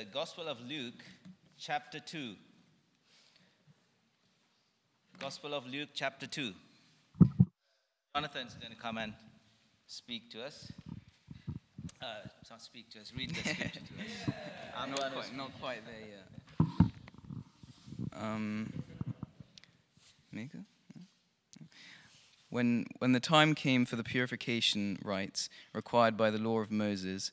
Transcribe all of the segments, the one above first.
the Gospel of Luke, chapter 2. Gospel of Luke, chapter 2. Jonathan's going to come and speak to us. Uh, not speak to us, read the scripture to us. I'm not, quite, not quite there yet. Um, Mika? When, when the time came for the purification rites required by the law of Moses,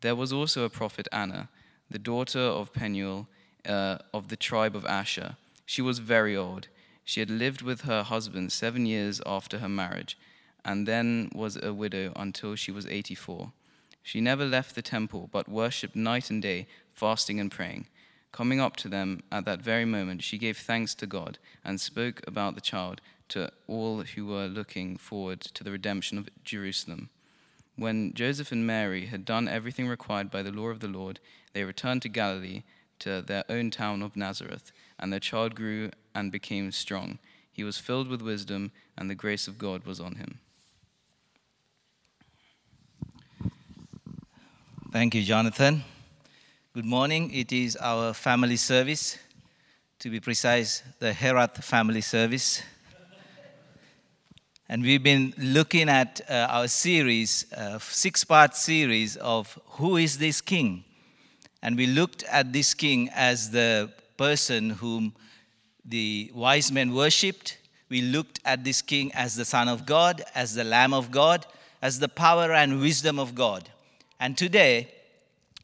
There was also a prophet Anna, the daughter of Penuel uh, of the tribe of Asher. She was very old. She had lived with her husband seven years after her marriage, and then was a widow until she was 84. She never left the temple, but worshipped night and day, fasting and praying. Coming up to them at that very moment, she gave thanks to God and spoke about the child to all who were looking forward to the redemption of Jerusalem. When Joseph and Mary had done everything required by the law of the Lord, they returned to Galilee, to their own town of Nazareth, and their child grew and became strong. He was filled with wisdom, and the grace of God was on him. Thank you, Jonathan. Good morning. It is our family service. To be precise, the Herath family service. And we've been looking at uh, our series, uh, six part series of Who is this King? And we looked at this King as the person whom the wise men worshipped. We looked at this King as the Son of God, as the Lamb of God, as the power and wisdom of God. And today,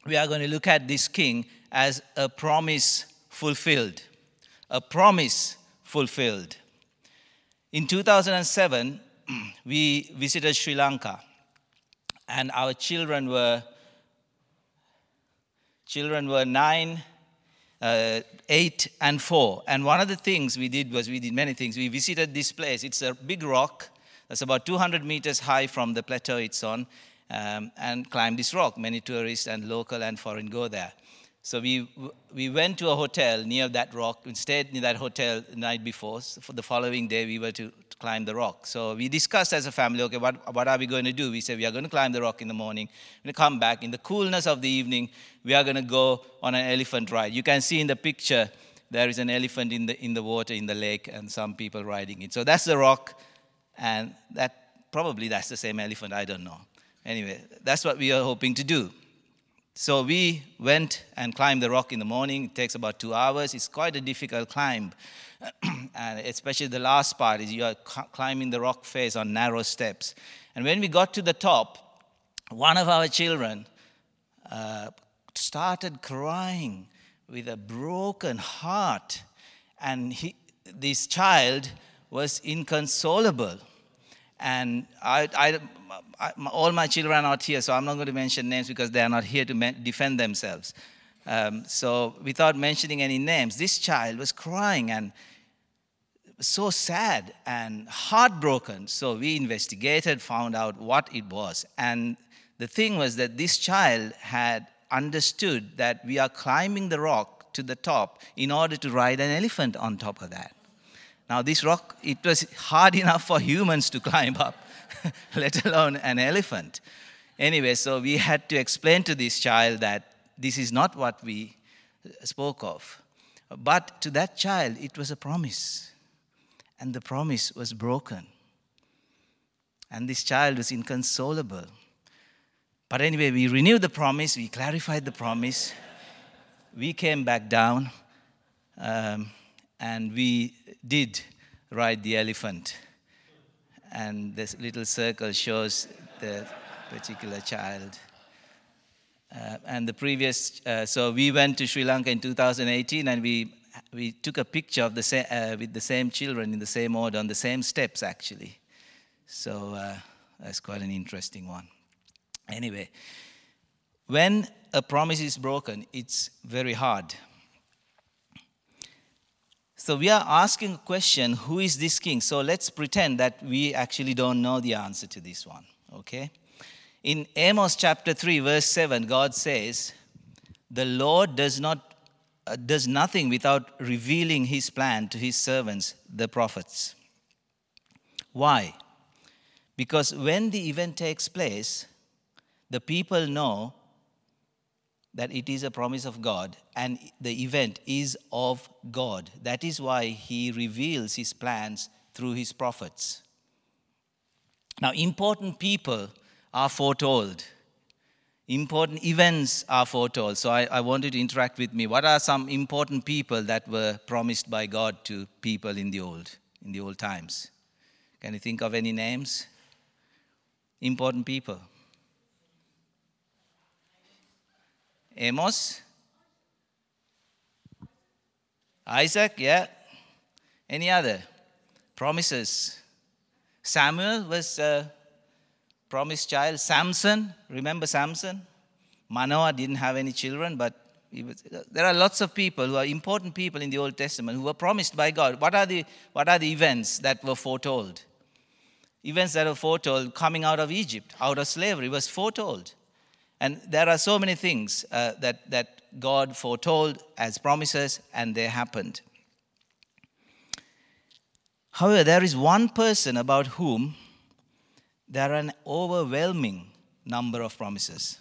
we are going to look at this King as a promise fulfilled. A promise fulfilled. In 2007, we visited Sri Lanka, and our children were children were nine, uh, eight, and four. And one of the things we did was we did many things. We visited this place. It's a big rock that's about 200 meters high from the plateau it's on, um, and climbed this rock. Many tourists and local and foreign go there. So we, we went to a hotel near that rock. We stayed in that hotel the night before. So for the following day, we were to, to climb the rock. So we discussed as a family, okay, what, what are we going to do? We said we are going to climb the rock in the morning. We're going to come back. In the coolness of the evening, we are going to go on an elephant ride. You can see in the picture, there is an elephant in the, in the water, in the lake, and some people riding it. So that's the rock, and that probably that's the same elephant. I don't know. Anyway, that's what we are hoping to do. So we went and climbed the rock in the morning. It takes about two hours. It's quite a difficult climb, and especially the last part is you are climbing the rock face on narrow steps. And when we got to the top, one of our children uh, started crying with a broken heart, and he, this child was inconsolable. And I, I, I, all my children are not here, so I'm not going to mention names because they are not here to defend themselves. Um, so, without mentioning any names, this child was crying and so sad and heartbroken. So, we investigated, found out what it was. And the thing was that this child had understood that we are climbing the rock to the top in order to ride an elephant on top of that. Now, this rock, it was hard enough for humans to climb up, let alone an elephant. Anyway, so we had to explain to this child that this is not what we spoke of. But to that child, it was a promise. And the promise was broken. And this child was inconsolable. But anyway, we renewed the promise, we clarified the promise, we came back down, um, and we did ride the elephant. And this little circle shows the particular child. Uh, and the previous, uh, so we went to Sri Lanka in 2018 and we, we took a picture of the sa- uh, with the same children in the same order on the same steps actually. So uh, that's quite an interesting one. Anyway, when a promise is broken, it's very hard. So we are asking a question who is this king? So let's pretend that we actually don't know the answer to this one, okay? In Amos chapter 3, verse 7, God says, The Lord does, not, uh, does nothing without revealing his plan to his servants, the prophets. Why? Because when the event takes place, the people know that it is a promise of God and the event is of God. That is why he reveals his plans through his prophets. Now, important people are foretold. Important events are foretold. So, I, I want you to interact with me. What are some important people that were promised by God to people in the old, in the old times? Can you think of any names? Important people. Amos? Isaac, yeah. Any other? Promises. Samuel was a promised child. Samson, remember Samson? Manoah didn't have any children, but was, there are lots of people who are important people in the Old Testament who were promised by God. What are the, what are the events that were foretold? Events that were foretold coming out of Egypt, out of slavery, was foretold. And there are so many things uh, that, that God foretold as promises, and they happened. However, there is one person about whom there are an overwhelming number of promises.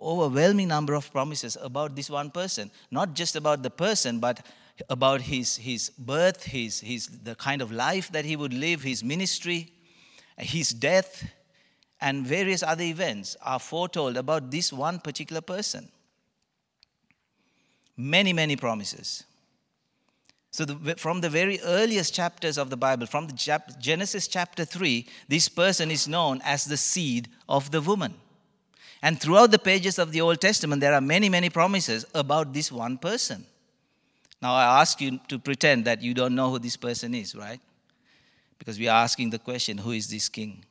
Overwhelming number of promises about this one person. Not just about the person, but about his, his birth, his, his, the kind of life that he would live, his ministry, his death, and various other events are foretold about this one particular person. Many, many promises. So, the, from the very earliest chapters of the Bible, from the chap, Genesis chapter 3, this person is known as the seed of the woman. And throughout the pages of the Old Testament, there are many, many promises about this one person. Now, I ask you to pretend that you don't know who this person is, right? Because we are asking the question who is this king?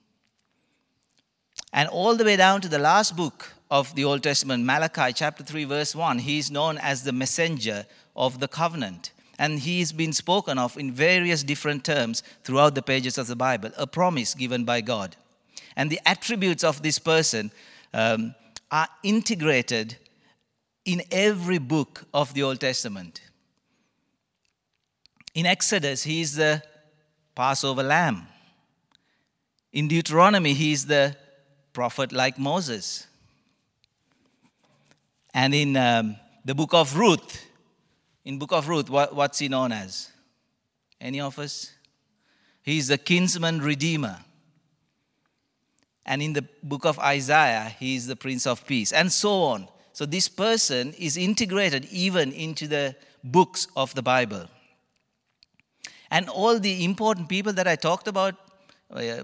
And all the way down to the last book of the Old Testament, Malachi chapter 3, verse 1, he is known as the messenger of the covenant. And he's been spoken of in various different terms throughout the pages of the Bible, a promise given by God. And the attributes of this person um, are integrated in every book of the Old Testament. In Exodus, he is the Passover lamb. In Deuteronomy, he is the prophet like Moses. And in um, the book of Ruth, in book of Ruth, what, what's he known as? Any of us? He's the kinsman redeemer. And in the book of Isaiah, he is the Prince of Peace, and so on. So this person is integrated even into the books of the Bible. And all the important people that I talked about, uh,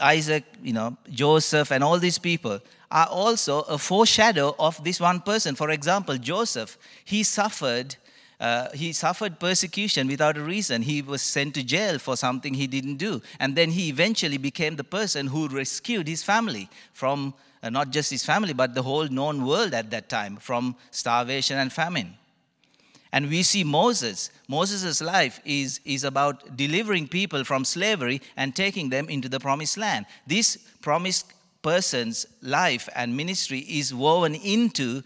Isaac, you know, Joseph, and all these people are also a foreshadow of this one person. For example, Joseph, he suffered. Uh, he suffered persecution without a reason. He was sent to jail for something he didn't do. And then he eventually became the person who rescued his family from uh, not just his family, but the whole known world at that time from starvation and famine. And we see Moses. Moses' life is, is about delivering people from slavery and taking them into the promised land. This promised person's life and ministry is woven into,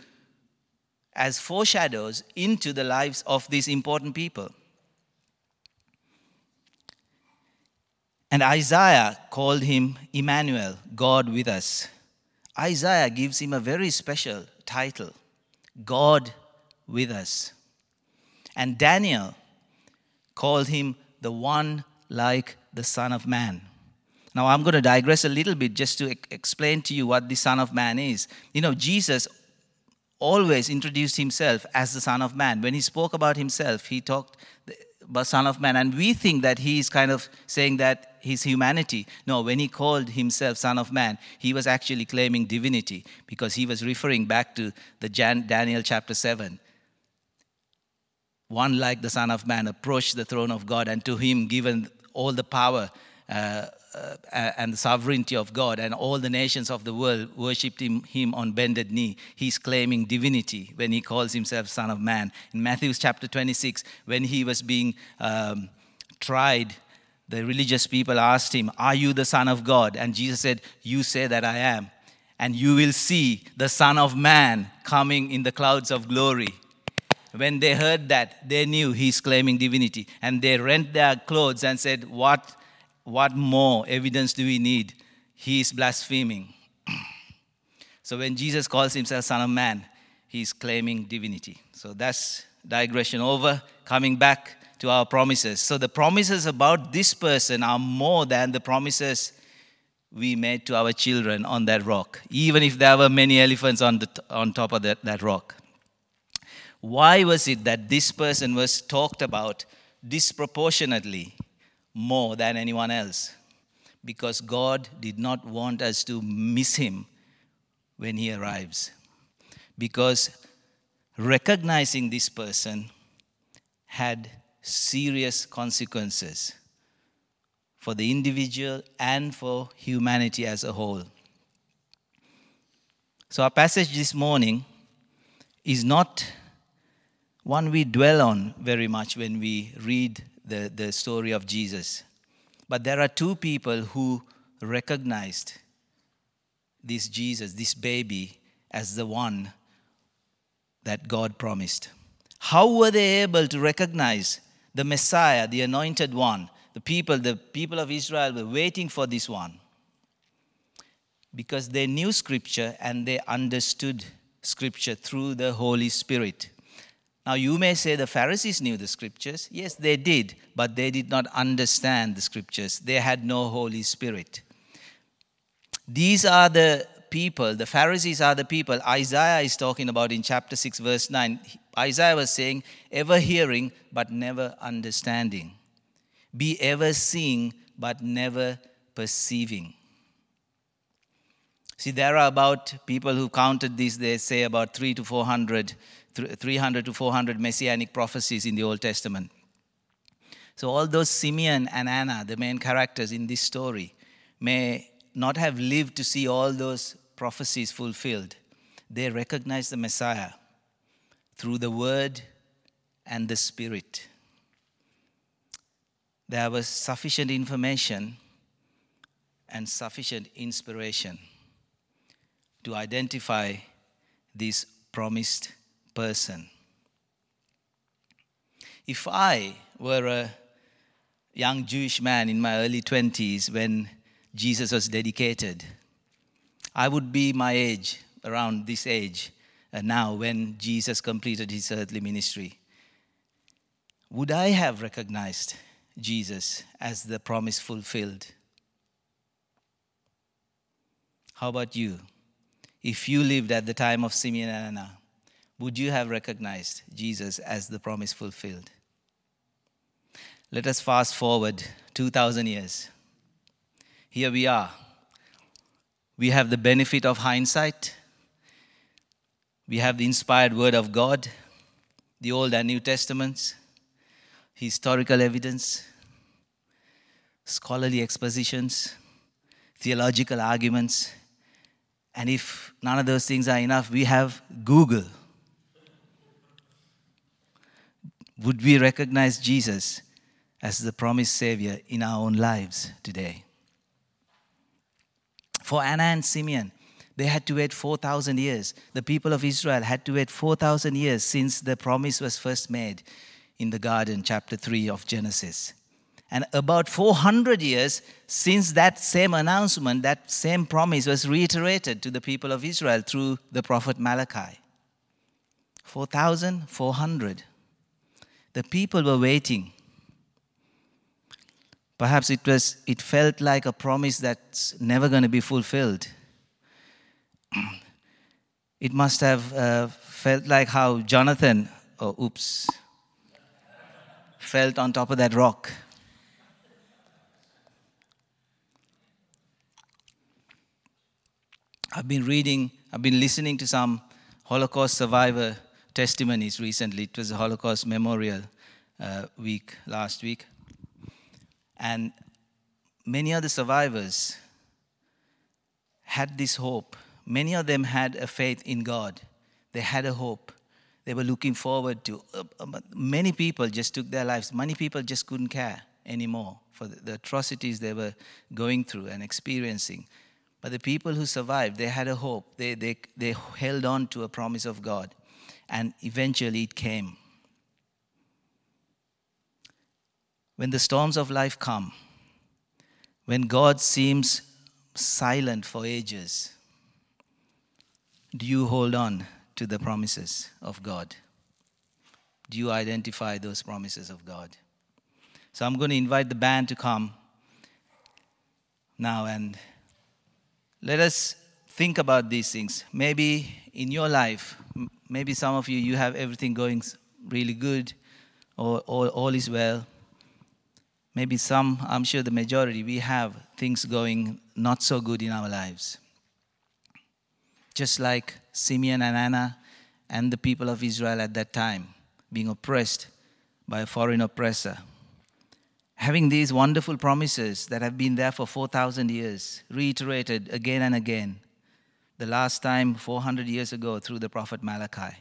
as foreshadows, into the lives of these important people. And Isaiah called him Emmanuel, God with us. Isaiah gives him a very special title God with us. And Daniel called him the one like the Son of Man. Now, I'm going to digress a little bit just to explain to you what the Son of Man is. You know, Jesus always introduced himself as the Son of Man. When he spoke about himself, he talked about Son of Man, and we think that he is kind of saying that his humanity. No, when he called himself Son of Man, he was actually claiming divinity because he was referring back to the Jan- Daniel chapter 7. One like the Son of Man approached the throne of God, and to him given all the power uh, uh, and the sovereignty of God, and all the nations of the world worshipped him, him on bended knee. He's claiming divinity when he calls himself Son of Man. In Matthew chapter 26, when he was being um, tried, the religious people asked him, Are you the Son of God? And Jesus said, You say that I am. And you will see the Son of Man coming in the clouds of glory. When they heard that, they knew he's claiming divinity. And they rent their clothes and said, What what more evidence do we need? He is blaspheming. so when Jesus calls himself Son of Man, he's claiming divinity. So that's digression over. Coming back to our promises. So the promises about this person are more than the promises we made to our children on that rock, even if there were many elephants on, the, on top of that, that rock. Why was it that this person was talked about disproportionately more than anyone else because God did not want us to miss him when he arrives. Because recognizing this person had serious consequences for the individual and for humanity as a whole. So, our passage this morning is not one we dwell on very much when we read the, the story of Jesus. But there are two people who recognized this Jesus, this baby, as the one that God promised. How were they able to recognize the Messiah, the anointed one? The people, the people of Israel were waiting for this one because they knew Scripture and they understood Scripture through the Holy Spirit. Now, you may say the Pharisees knew the scriptures. Yes, they did, but they did not understand the scriptures. They had no Holy Spirit. These are the people, the Pharisees are the people Isaiah is talking about in chapter 6, verse 9. Isaiah was saying, ever hearing, but never understanding. Be ever seeing, but never perceiving. See, there are about people who counted these, they say about three to 400 300 to 400 messianic prophecies in the Old Testament. So, all those Simeon and Anna, the main characters in this story, may not have lived to see all those prophecies fulfilled. They recognized the Messiah through the Word and the Spirit. There was sufficient information and sufficient inspiration to identify this promised person. If I were a young Jewish man in my early 20s when Jesus was dedicated, I would be my age, around this age, uh, now when Jesus completed his earthly ministry. Would I have recognized Jesus as the promise fulfilled? How about you? If you lived at the time of Simeon and Anna, would you have recognized Jesus as the promise fulfilled? Let us fast forward 2,000 years. Here we are. We have the benefit of hindsight. We have the inspired word of God, the Old and New Testaments, historical evidence, scholarly expositions, theological arguments. And if none of those things are enough, we have Google Would we recognize Jesus as the promised Savior in our own lives today? For Anna and Simeon, they had to wait 4,000 years. The people of Israel had to wait 4,000 years since the promise was first made in the garden, chapter 3 of Genesis. And about 400 years since that same announcement, that same promise was reiterated to the people of Israel through the prophet Malachi. 4,400. The people were waiting. Perhaps it, was, it felt like a promise that's never going to be fulfilled. It must have uh, felt like how Jonathan, oh, oops, felt on top of that rock. I've been reading, I've been listening to some Holocaust survivor testimonies recently. It was a Holocaust Memorial uh, week last week. And many of the survivors had this hope. Many of them had a faith in God. They had a hope. They were looking forward to. Uh, uh, many people just took their lives. Many people just couldn't care anymore for the atrocities they were going through and experiencing. But the people who survived, they had a hope. They, they, they held on to a promise of God and eventually it came. When the storms of life come, when God seems silent for ages, do you hold on to the promises of God? Do you identify those promises of God? So I'm going to invite the band to come now and let us think about these things. Maybe in your life, maybe some of you, you have everything going really good or, or all is well. Maybe some, I'm sure the majority, we have things going not so good in our lives. Just like Simeon and Anna and the people of Israel at that time, being oppressed by a foreign oppressor. Having these wonderful promises that have been there for 4,000 years, reiterated again and again, the last time 400 years ago through the prophet Malachi.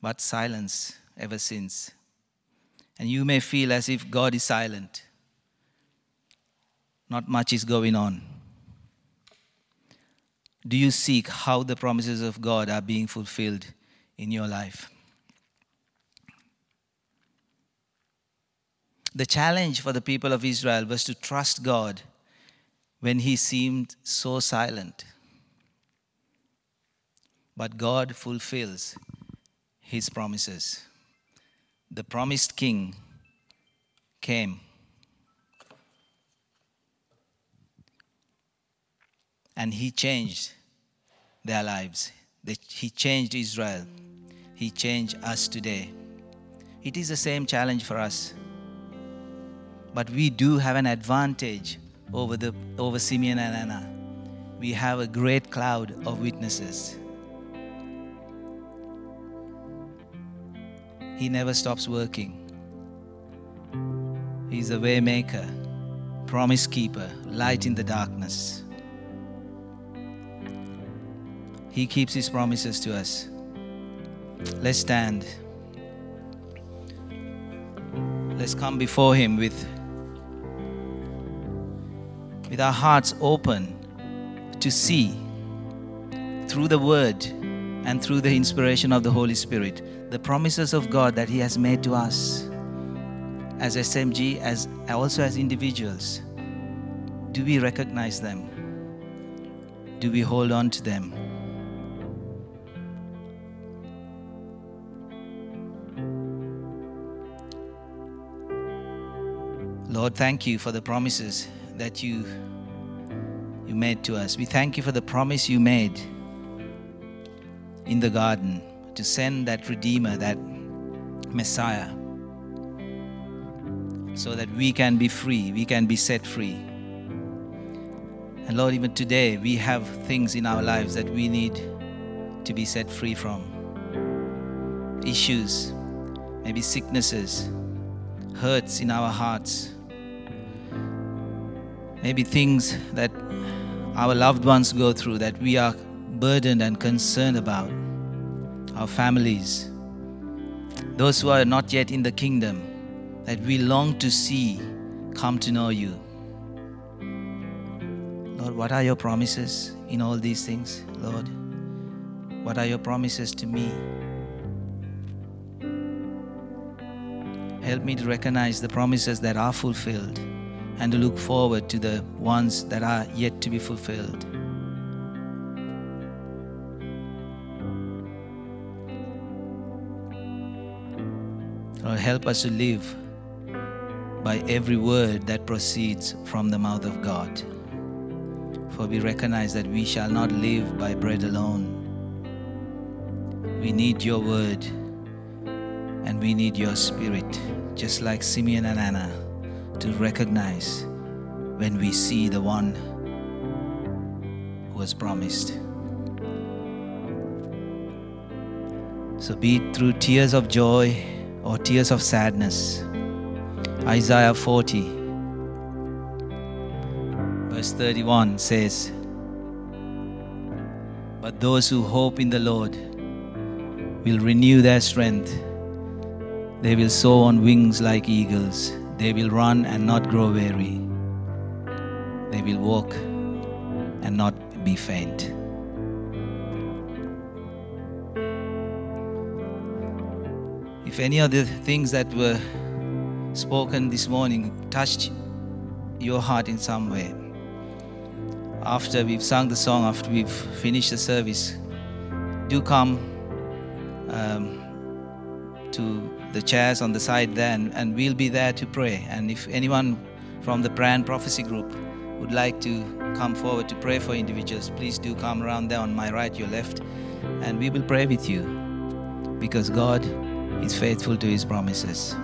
But silence ever since. And you may feel as if God is silent. Not much is going on. Do you seek how the promises of God are being fulfilled in your life? The challenge for the people of Israel was to trust God when He seemed so silent. But God fulfills his promises. The promised king came. And he changed their lives. He changed Israel. He changed us today. It is the same challenge for us. But we do have an advantage over, the, over Simeon and Anna. We have a great cloud of witnesses. He never stops working. He's a waymaker, promise keeper, light in the darkness. He keeps his promises to us. Let's stand. Let's come before him with with our hearts open to see through the word and through the inspiration of the Holy Spirit the promises of God that He has made to us as SMG, as also as individuals. Do we recognize them? Do we hold on to them? Lord, thank you for the promises that you you made to us. We thank you for the promise you made in the garden to send that Redeemer, that Messiah, so that we can be free, we can be set free. And Lord, even today, we have things in our lives that we need to be set free from issues, maybe sicknesses, hurts in our hearts, maybe things that our loved ones go through that we are burdened and concerned about our families, those who are not yet in the kingdom, that we long to see come to know you. Lord, what are your promises in all these things, Lord? What are your promises to me? Help me to recognize the promises that are fulfilled and to look forward to the ones that are yet to be fulfilled. Lord, help us to live by every word that proceeds from the mouth of God. For we recognize that we shall not live by bread alone. We need your word and we need your spirit, just like Simeon and Anna, to recognize when we see the one who was promised. So, be it through tears of joy or tears of sadness. Isaiah 40, verse 31 says, But those who hope in the Lord will renew their strength. They will soar on wings like eagles. They will run and not grow weary. They will walk and not be faint. If any of the things that were spoken this morning touched your heart in some way, after we've sung the song, after we've finished the service, do come um, to the chairs on the side there, and, we'll be there to pray. And if anyone from the prayer and prophecy group would like to come forward to pray for individuals, please do come around there on my right, your left, and we will pray with you because God is faithful to his promises.